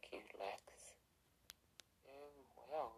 Thank you, Lex. Oh, well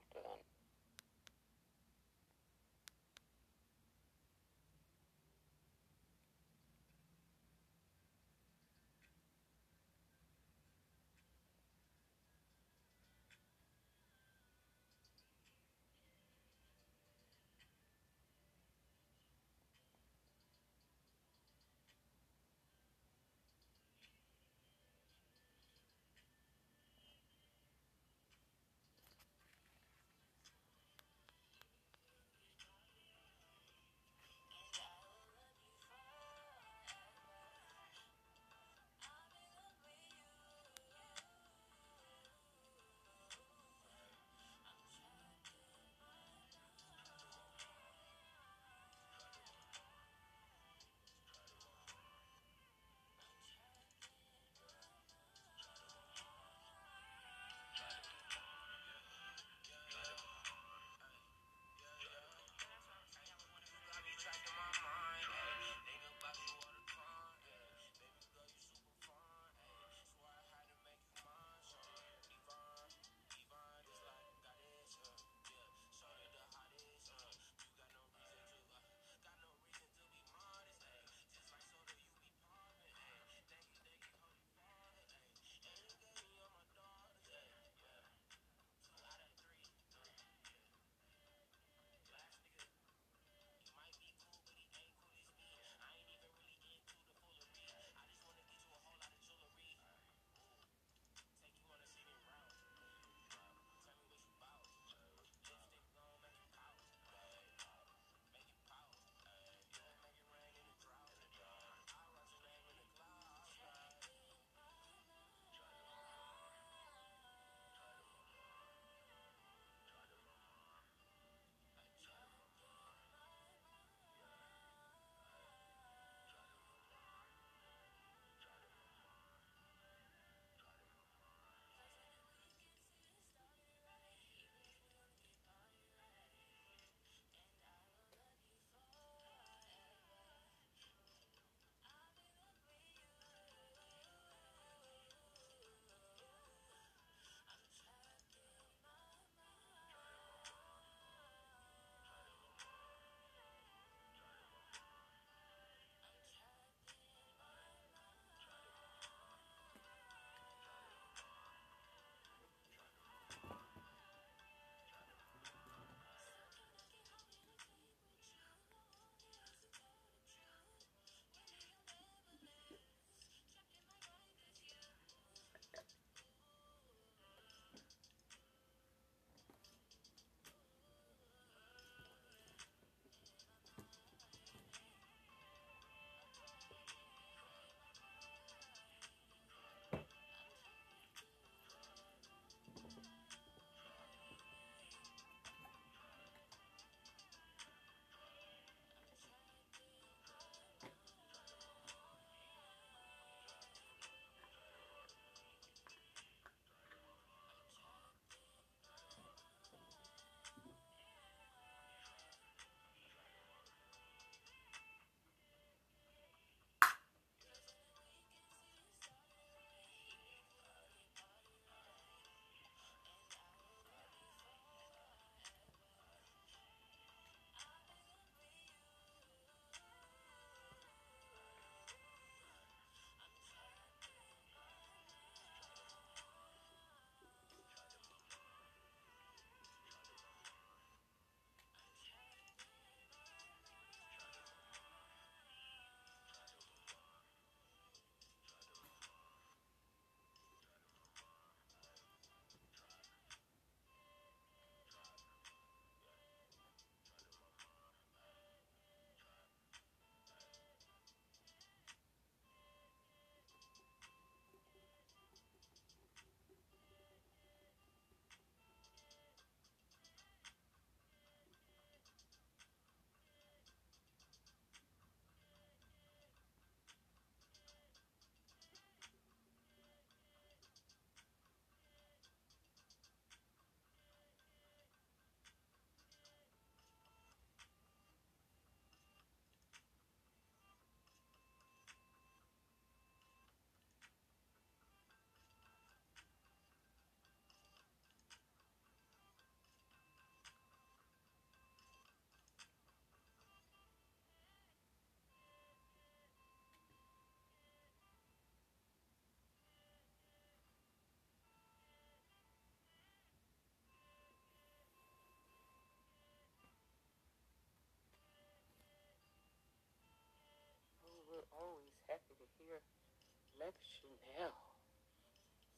Lex Chanel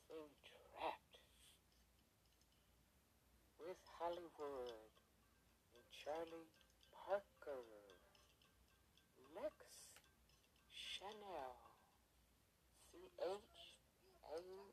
seemed trapped with Hollywood and Charlie Parker. Lex Chanel. C H A